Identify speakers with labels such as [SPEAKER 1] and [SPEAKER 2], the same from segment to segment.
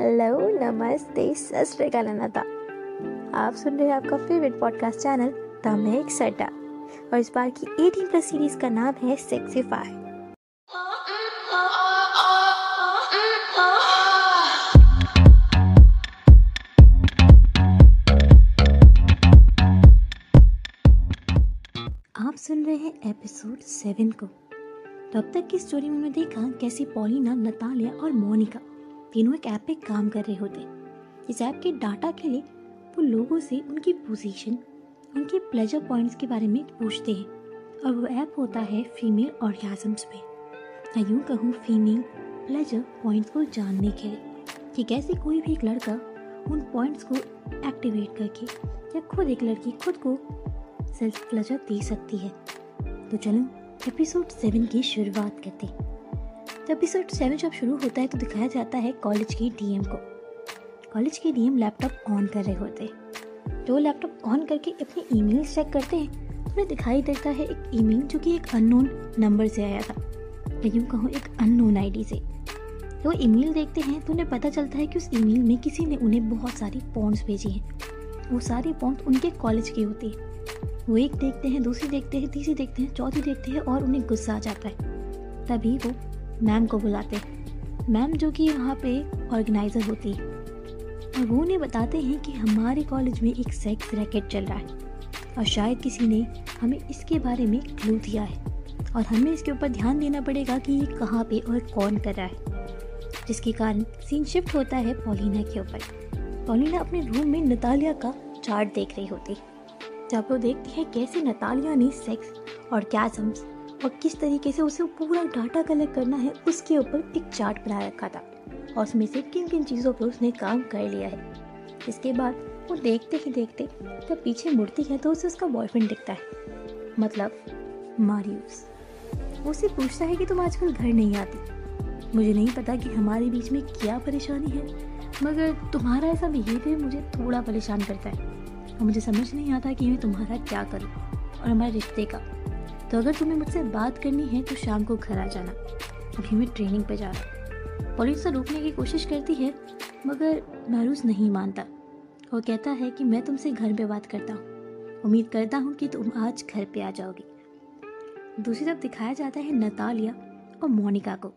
[SPEAKER 1] Hello, नमस्ते, सत अनता। आप सुन रहे हैं आपका favourite podcast channel the make सट्टा और इस बार की 18 प्लस सीरीज़ का नाम है सेक्सीफाई आप सुन रहे हैं एपिसोड सेवन को। तब तक की स्टोरी में देखा कैसी पॉलिना, नतालिया और मोनिका तीनों एक ऐप पे काम कर रहे होते। इस ऐप के डाटा के लिए वो लोगों से उनकी पोजीशन उनके प्लेजर पॉइंट्स के बारे में पूछते हैं। और वो ऐप होता है फीमेल ऑर्गेजम्स पे। या यूँ कहूँ फीमेल प्लेजर पॉइंट्स को जानने के लिए कि कैसे कोई भी एक लड़का उन पॉइंट्स को एक्टिवेट करके या खुद एक लड़की खुद को सेल्फ प्लेजर दे सकती है। तो चलो एपिसोड सेवन की शुरुआत करते हैं। तो एपिसोड सेवन जब शुरू होता है तो दिखाया जाता है कॉलेज की डीएम को। कॉलेज के डीएम लैपटॉप ऑन कर रहे होते हैं। जो लैपटॉप ऑन करके अपनी ईमेल चेक करते हैं तो उन्हें दिखाई देता है एक ईमेल जो कि एक अननोन नंबर से आया था। या यूँ कहूँ एक अननोन आईडी से। तो ईमेल देखते हैं तो उन्हें पता चलता है कि उस ईमेल में किसी ने उन्हें बहुत सारी पॉन्ड्स भेजी हैं। वो सारी पॉन्ड उनके कॉलेज की होती है। वो एक देखते हैं, दूसरी देखते हैं, तीसरी देखते हैं, चौथी देखते हैं और उन्हें गुस्सा आ जाता है। तभी वो मैम को बुलाते। मैम जो कि वहाँ पे ऑर्गेनाइज़र होती। और वो उन्हें बताते हैं कि हमारे कॉलेज में एक सेक्स रैकेट चल रहा है। और शायद किसी ने हमें इसके बारे में क्लू दिया है। और हमें इसके ऊपर ध्यान देना पड़ेगा कि ये कहाँ पे और कौन कर रहा है। जिसके कारण सीन शिफ्ट होता है पोलिना के ऊपर। पोलिना अपने रूम में नतालिया का चार्ट देख रही होती। जब वो देखती है कैसे नतालिया ने सेक्स और कैजम्स और किस तरीके से उसे पूरा डाटा कलेक्ट करना है, उसके ऊपर एक चार्ट बना रखा था। और उसमें से किन किन चीज़ों पर उसने काम कर लिया है। इसके बाद वो देखते ही देखते जब पीछे मुड़ती है तो उसे उसका बॉयफ्रेंड दिखता है। मतलब मारियूस उसे पूछता है कि तुम आजकल घर नहीं आती। मुझे नहीं पता कि हमारे बीच में क्या परेशानी है, मगर तुम्हारा ऐसा बिहेवियर मुझे थोड़ा परेशान करता है। और मुझे समझ नहीं आता कि मैं तुम्हारा क्या करूँ और हमारे रिश्ते का तो अगर तुम्हें मुझसे बात करनी है तो शाम को घर आ जाना। अभी मैं ट्रेनिंग पे जा रहा पुलिस से रोकने की कोशिश करती है, मगर महरूस नहीं मानता। वो कहता है कि मैं तुमसे घर पे बात करता हूँ। उम्मीद करता हूँ कि तुम आज घर पे आ जाओगी। दूसरी तरफ़ दिखाया जाता है नतालिया और मोनिका को।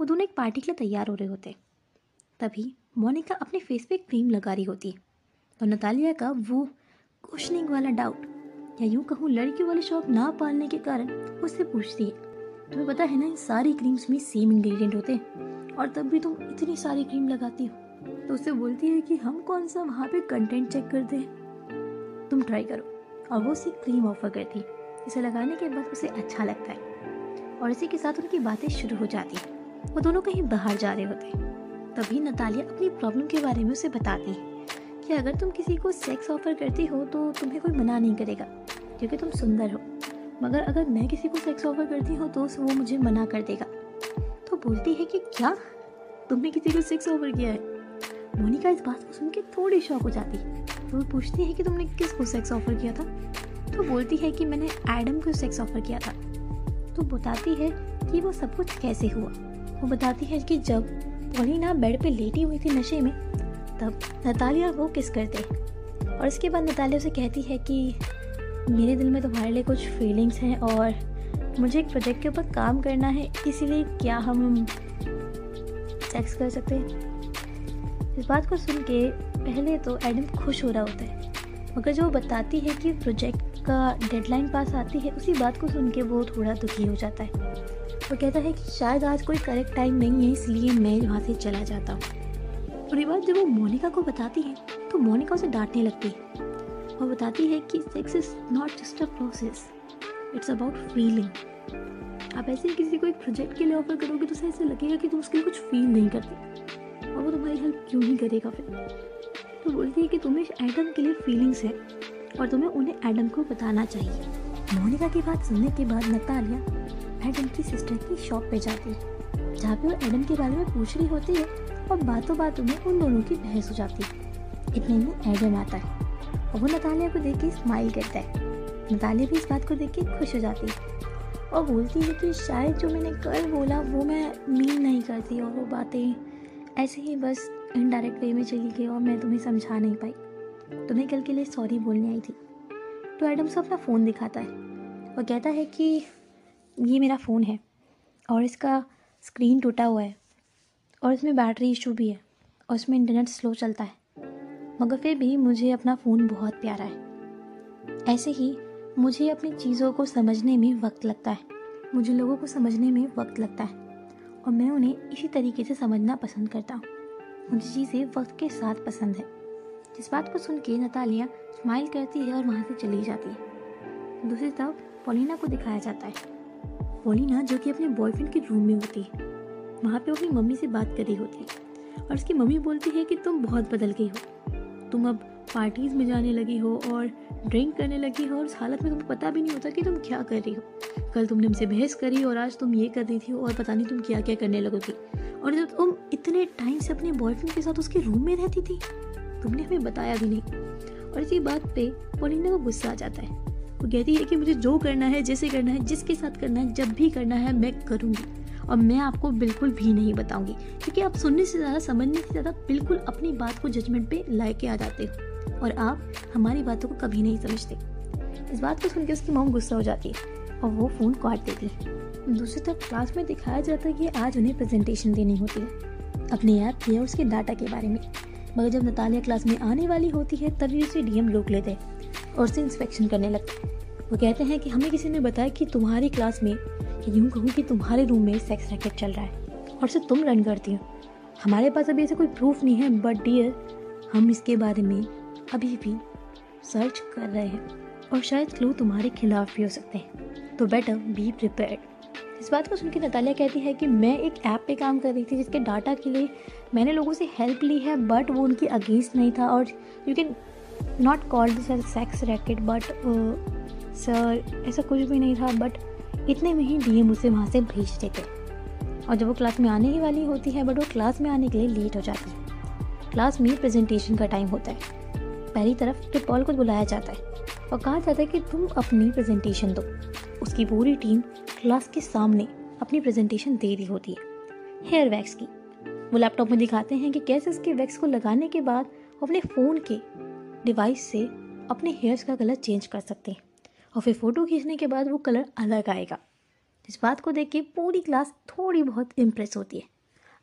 [SPEAKER 1] वो दोनों एक पार्टी के लिए तैयार हो रहे होते हैं। तभी मोनिका अपने फेस पे क्रीम लगा रही होती है। और नतालिया का वो क्वेश्चनिंग वाला डाउट या यूँ कहूँ लड़की वाले शौक ना पालने के कारण उससे पूछती है, तुम्हें पता है ना, इन सारी क्रीम्स में सेम इंग्रेडिएंट होते हैं, और तब भी तुम इतनी सारी क्रीम लगाती हो? तो उससे बोलती है कि हम कौन सा वहाँ पे कंटेंट चेक करते हैं? तुम ट्राई करो। और वो उसे क्रीम ऑफ़र करती है। इसे लगाने के बाद उसे अच्छा लगता है। और इसी के साथ उनकी बातें शुरू हो जाती है। वो दोनों कहीं बाहर जा रहे होते हैं। तभी नतालिया अपनी प्रॉब्लम के बारे में उसे बताती है। कि अगर तुम किसी को सेक्स ऑफ़र करती हो तो तुम्हें कोई मना नहीं करेगा, क्योंकि तुम सुंदर हो। मगर अगर मैं किसी को सेक्स ऑफ़र करती हूँ तो वो मुझे मना कर देगा। तो बोलती है कि क्या? तुमने किसी को सेक्स ऑफ़र किया है? मोनिका इस बात को सुन के थोड़ी शौक हो जाती है। तो वो पूछती है कि तुमने किसको सेक्स ऑफ़र किया था? तो बोलती है कि मैंने एडम को सेक्स ऑफ़र किया था। तो बताती है कि वो सब कुछ कैसे हुआ। वो बताती है कि जब पोलिना बेड पे लेटी हुई थी नशे में तब नतालिया वो किस करते? और इसके बाद नतालिया उसे कहती है कि मेरे दिल में तुम्हारे लिए कुछ फीलिंग्स हैं और मुझे एक प्रोजेक्ट के ऊपर काम करना है, इसीलिए क्या हम सेक्स कर सकते हैं? इस बात को सुन के पहले तो एडम खुश हो रहा होता है, मगर जो बताती है कि प्रोजेक्ट का डेडलाइन पास आती है, उसी बात को सुन के वो थोड़ा दुखी हो जाता है। वो कहता है कि शायद आज कोई करेक्ट टाइम नहीं है, इसलिए मैं वहाँ से चला जाता हूँ। और बात जब वो मोनिका को बताती है तो मोनिका उसे डांटने लगती है और बताती है कि sex is not just a process it's about feeling आप ऐसे ही किसी को एक प्रोजेक्ट के लिए ऑफ़र करोगे तो ऐसे लगेगा कि तुम उसके लिए कुछ फील नहीं करते और वो तुम्हारी हेल्प क्यों ही करेगा फिर? तो बोलती है कि तुम्हें एडम के लिए फीलिंग्स है और तुम्हें उन्हें एडम को बताना चाहिए। मोनिका की बात सुनने के बाद नतालिया एडम की सिस्टर की शॉप पे जाती है, जहाँ पे वो एडम के बारे में पूछ रही होती है और बातों बातों में उन दोनों की बहस हो जाती है। इतने में एडम आता है और वो नतालिया को देख के स्माइल करता है। नतालिया भी इस बात को देख के खुश हो जाती है और बोलती है कि शायद जो मैंने कल बोला वो मैं मीन नहीं करती और वो बातें ऐसे ही बस इनडायरेक्ट वे में चली गई और मैं तुम्हें समझा नहीं पाई। तुम्हें कल के लिए सॉरी बोलने आई थी। तो एडम से अपना फ़ोन दिखाता है और कहता है कि ये मेरा फ़ोन है और इसका स्क्रीन टूटा हुआ है। और इसमें बैटरी इशू भी है और इसमें इंटरनेट स्लो चलता है। मगर फिर भी मुझे अपना फ़ोन बहुत प्यारा है। ऐसे ही मुझे अपनी चीज़ों को समझने में वक्त लगता है। मुझे लोगों को समझने में वक्त लगता है और मैं उन्हें इसी तरीके से समझना पसंद करता हूँ। मुझे चीज़ें वक्त के साथ पसंद है। जिस बात को सुन के नतालिया स्माइल करती है और वहाँ से चली जाती है। दूसरी तरफ़ पोलिना को दिखाया जाता है। पोलिना जो कि अपने बॉयफ्रेंड के रूम में होती है। वहाँ पे वो अपनी मम्मी से बात कर रही होती है और उसकी मम्मी बोलती है कि तुम बहुत बदल गई हो। तुम अब पार्टीज़ में जाने लगी हो और ड्रिंक करने लगी हो और उस हालत में तुमको पता भी नहीं होता कि तुम क्या कर रही हो। कल तुमने हमसे बहस करी और आज तुम ये कर रही थी और पता नहीं तुम क्या क्या करने लगोगी। और जब तुम इतने टाइम से अपने बॉयफ्रेंड के साथ उसके रूम में रहती थी, तुमने हमें बताया भी नहीं। और इसी बात पे पोलिना को गुस्सा आ जाता है। वो कहती है कि मुझे जो करना है, जैसे करना है, जिसके साथ करना है, जब भी करना है, मैं करूँगी। और मैं आपको बिल्कुल भी नहीं बताऊँगी, क्योंकि आप सुनने से ज़्यादा, समझने से ज़्यादा बिल्कुल अपनी बात को जजमेंट पे ला के आ जाते हो और आप हमारी बातों को कभी नहीं समझते। इस बात को सुन के उसकी मोम गुस्सा हो जाती है और वो फ़ोन काट देती। है दूसरी तरफ़ क्लास में दिखाया जाता है कि आज उन्हें प्रेजेंटेशन देनी होती है। अपने ऐप या उसके डाटा के बारे में। मगर जब नतालिया क्लास में आने वाली होती है, तभी उसे डीएम रोक लेते हैं और उसे इंस्पेक्शन करने लगते। हैं वो कहते हैं कि, हमें किसी ने बताया कि तुम्हारी क्लास में यूँ कहूँ कि तुम्हारे रूम में सेक्स रैकेट चल रहा है और सिर्फ़ तुम रन करती हो। हमारे पास अभी ऐसा कोई प्रूफ नहीं है बट डियर हम इसके बारे में अभी भी सर्च कर रहे हैं और शायद क्लू तुम्हारे खिलाफ भी हो सकते हैं। तो बेटर बी प्रिपेयर्ड इस बात को सुनकर नतालिया कहती है कि मैं एक ऐप पे काम कर रही थी जिसके डाटा के लिए मैंने लोगों से हेल्प ली है बट वो उनकी अगेंस्ट नहीं था और you can not call this sex racket but sir ऐसा कुछ भी नहीं था बट इतने में ही डीएम उसे वहाँ से भेज देते। और जब वो क्लास में आने ही वाली होती है, बट वो क्लास में आने के लिए लेट हो जाती है। क्लास में प्रेजेंटेशन का टाइम होता है। पहली तरफ़ तो पॉल को बुलाया जाता है और कहा जाता है कि तुम अपनी प्रेजेंटेशन दो। उसकी पूरी टीम क्लास के सामने अपनी प्रेजेंटेशन दे रही होती है। हेयर वैक्स की। वो लैपटॉप में दिखाते हैं कि कैसे उसके वैक्स को लगाने के बाद अपने फ़ोन के डिवाइस से अपने हेयर्स का कलर चेंज कर सकते हैं। और फिर फ़ोटो खींचने के बाद वो कलर अलग आएगा। इस बात को देख के पूरी क्लास थोड़ी बहुत इम्प्रेस होती है।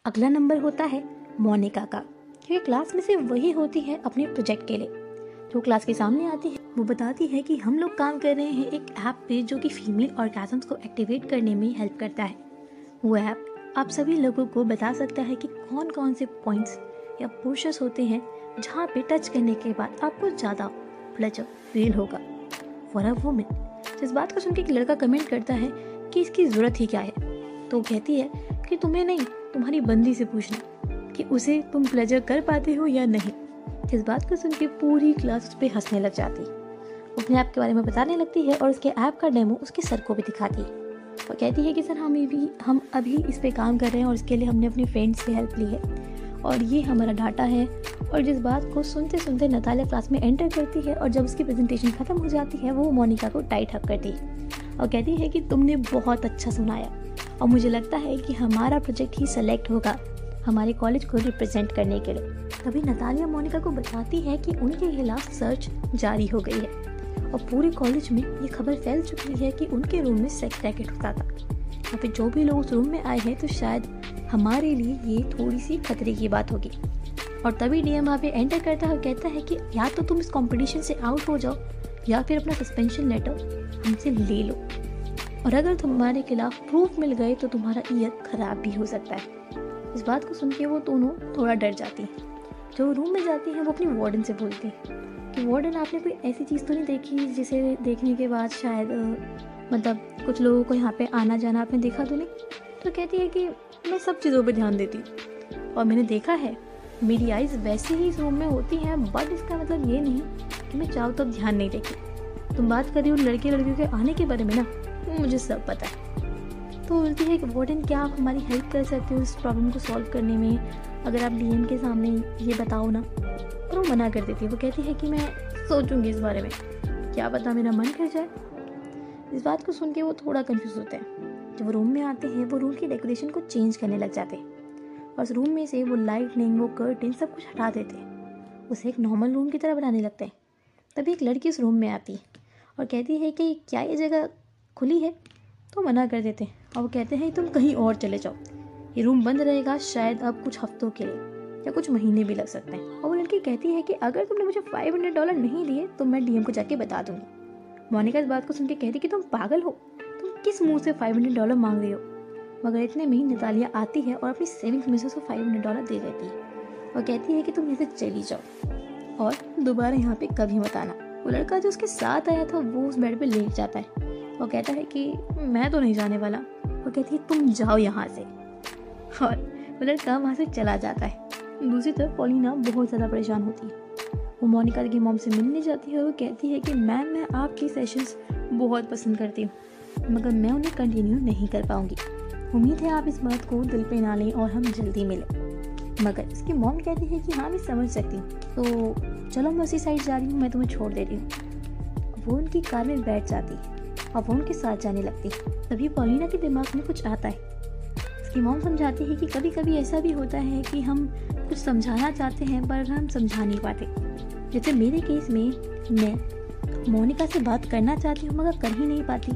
[SPEAKER 1] अगला नंबर होता है मोनिका का, क्योंकि क्लास में से वही होती है अपने प्रोजेक्ट के लिए। जो क्लास के सामने आती है, वो बताती है कि हम लोग काम कर रहे हैं एक ऐप पे जो कि फीमेल ऑर्गेजम्स को एक्टिवेट करने में हेल्प करता है। वो ऐप आप सभी लोगों को बता सकता है कि कौन कौन से पॉइंट्स या पोर्शस होते हैं जहाँ पे टच करने के बाद आपको ज़्यादा प्लेजर फील होगा। फॉर अ वुमेन इस बात को सुन के एक लड़का कमेंट करता है कि इसकी ज़रूरत ही क्या है? तो कहती है कि तुम्हें नहीं, तुम्हारी बंदी से पूछना कि उसे तुम प्लेजर कर पाते हो या नहीं। इस बात को सुन के पूरी क्लास उस पर हंसने लग जाती। है अपने ऐप के बारे में बताने लगती है और उसके ऐप का डेमो उसके सर को भी दिखाती है। और कहती है कि, सर, हम भी हम अभी इस पर काम कर रहे हैं और इसके लिए हमने अपनी फ्रेंड्स से हेल्प ली है। और ये हमारा डाटा है। और जिस बात को सुनते सुनते नतालिया क्लास में एंटर करती है और जब उसकी प्रेजेंटेशन ख़त्म हो जाती है, वो मोनिका को टाइट हक करती है और कहती है कि तुमने बहुत अच्छा सुनाया। और मुझे लगता है कि हमारा प्रोजेक्ट ही सेलेक्ट होगा हमारे कॉलेज को रिप्रेजेंट करने के लिए। तभी नतालिया मोनिका को बताती है कि उनके खिलाफ सर्च जारी हो गई है और पूरे कॉलेज में ये खबर फैल चुकी है कि उनके रूम में सेक्स रैकेट होता था। या फिर जो भी लोग उस रूम में आए हैं तो शायद हमारे लिए ये थोड़ी सी खतरे की बात होगी। और तभी डीएम वहाँ पे एंटर करता है और कहता है कि या तो तुम इस कंपटीशन से आउट हो जाओ, या फिर अपना सस्पेंशन लेटर हमसे ले लो। और अगर तुम्हारे खिलाफ प्रूफ मिल गए तो तुम्हारा ईयर खराब भी हो सकता है। इस बात को सुन के वो दोनों थोड़ा डर जाती हैं। जो रूम में जाती हैं वो अपनी वार्डन से बोलती हैं कि वार्डन आपने कोई ऐसी चीज़ तो नहीं देखी जिसे देखने के बाद शायद मतलब कुछ लोगों को यहाँ पे आना जाना आपने देखा तो नहीं? तो कहती है कि मैं सब चीज़ों पे ध्यान देती। और मैंने देखा है, मेरी आइज़ वैसे ही इस रूम में होती हैं बट इसका मतलब ये नहीं कि मैं चाहूँ तो ध्यान नहीं देती। तुम बात कर रही हो लड़के लड़कियों के आने के बारे में ना मुझे सब पता है। तो बोलती है कि वार्डन क्या आप हमारी हेल्प कर सकते हो इस प्रॉब्लम को सॉल्व करने में? अगर आप डीएम के सामने ये बताओ ना। और वो मना कर देती है। वो कहती है कि मैं सोचूँगी इस बारे में। क्या पता मेरा मन कर जाए। इस बात को सुन के वो थोड़ा कंफ्यूज होते हैं। जब वो रूम में आते हैं, वो रूम की डेकोरेशन को चेंज करने लग जाते हैं। और रूम में से वो लाइटनिंग वो कर्टिन सब कुछ हटा देते हैं। उसे एक नॉर्मल रूम की तरह बनाने लगते हैं। तभी एक लड़की उस रूम में आती है और कहती है कि, क्या ये जगह खुली है? तो मना कर देते हैं और वो कहते हैं, तुम कहीं और चले जाओ। ये रूम बंद रहेगा शायद अब कुछ हफ्तों के लिए या कुछ महीने भी लग सकते हैं। और वो लड़की कहती है कि, अगर तुमने मुझे फाइव हंड्रेड डॉलर नहीं दिए तो मैं डीएम को जाके बता दूँगी। मोनिका इस बात को सुन के कहती कि, तुम पागल हो। किस मुँह से फाइव हंड्रेड डॉलर मांग रहे हो? मगर इतने में ही नितालिया आती है और अपनी सेविंग्स में से उसको फाइव हंड्रेड डॉलर दे देती है। और कहती है कि तुम यहाँ से चली जाओ। और दोबारा यहाँ पे कभी मत आना। वो लड़का जो उसके साथ आया था, वो उस बेड पे लेट जाता है। और कहता है कि मैं तो नहीं जाने वाला। वो कहती है, तुम जाओ यहाँ से। और वो लड़का वहाँ से चला जाता है। दूसरी तरफ़ पोलिना बहुत ज़्यादा परेशान होती है। वो मोनिका की मॉम से मिलने जाती है और वो कहती है कि, मैम, मैं आपकी सेशंस बहुत पसंद करती हूँ। मगर मैं उन्हें कंटिन्यू नहीं कर पाऊँगी। उम्मीद है आप इस बात को दिल पे ना लें और हम जल्दी मिलें। मगर इसकी मॉम कहती है कि हाँ मैं समझ सकती हूँ। तो चलो मैं उसी साइड जा रही हूँ, मैं तुम्हें छोड़ दे रही हूँ। वो उनकी कार में बैठ जाती है। और वो उनके साथ जाने लगती है। तभी पॉलिना के दिमाग में कुछ आता है। उसकी मॉम समझाती है कि कभी कभी ऐसा भी होता है कि हम कुछ समझाना चाहते हैं, पर हम समझा नहीं पाते। जैसे मेरे केस में मैं मोनिका से बात करना चाहती हूँ, मगर कर ही नहीं पाती।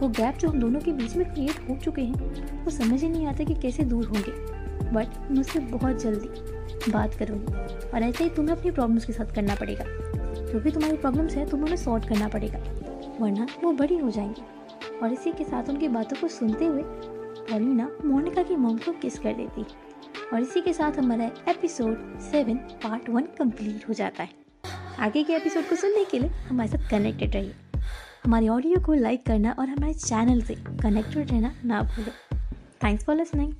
[SPEAKER 1] वो गैप जो हम दोनों के बीच में क्रिएट हो चुके हैं, वो समझ ही नहीं आता कि कैसे दूर होंगे। बट मैं उससे बहुत जल्दी बात करूँगी और ऐसे ही तुम्हें अपनी प्रॉब्लम्स के साथ करना पड़ेगा। जो भी तुम्हारी प्रॉब्लम्स है, तुम्हें उन्हें सॉल्व करना पड़ेगा, वरना वो बड़ी हो जाएँगी। और इसी के साथ उनकी बातों को सुनते हुए पॉलिना मोनिका की मॉम को किस कर देती और इसी के साथ हमारा episode seven part one complete हो जाता है। आगे के एपिसोड को सुनने के लिए हमारे साथ कनेक्टेड रहिए। हमारी ऑडियो को लाइक करना और हमारे चैनल से कनेक्टेड रहना ना भूलें। Thanks for listening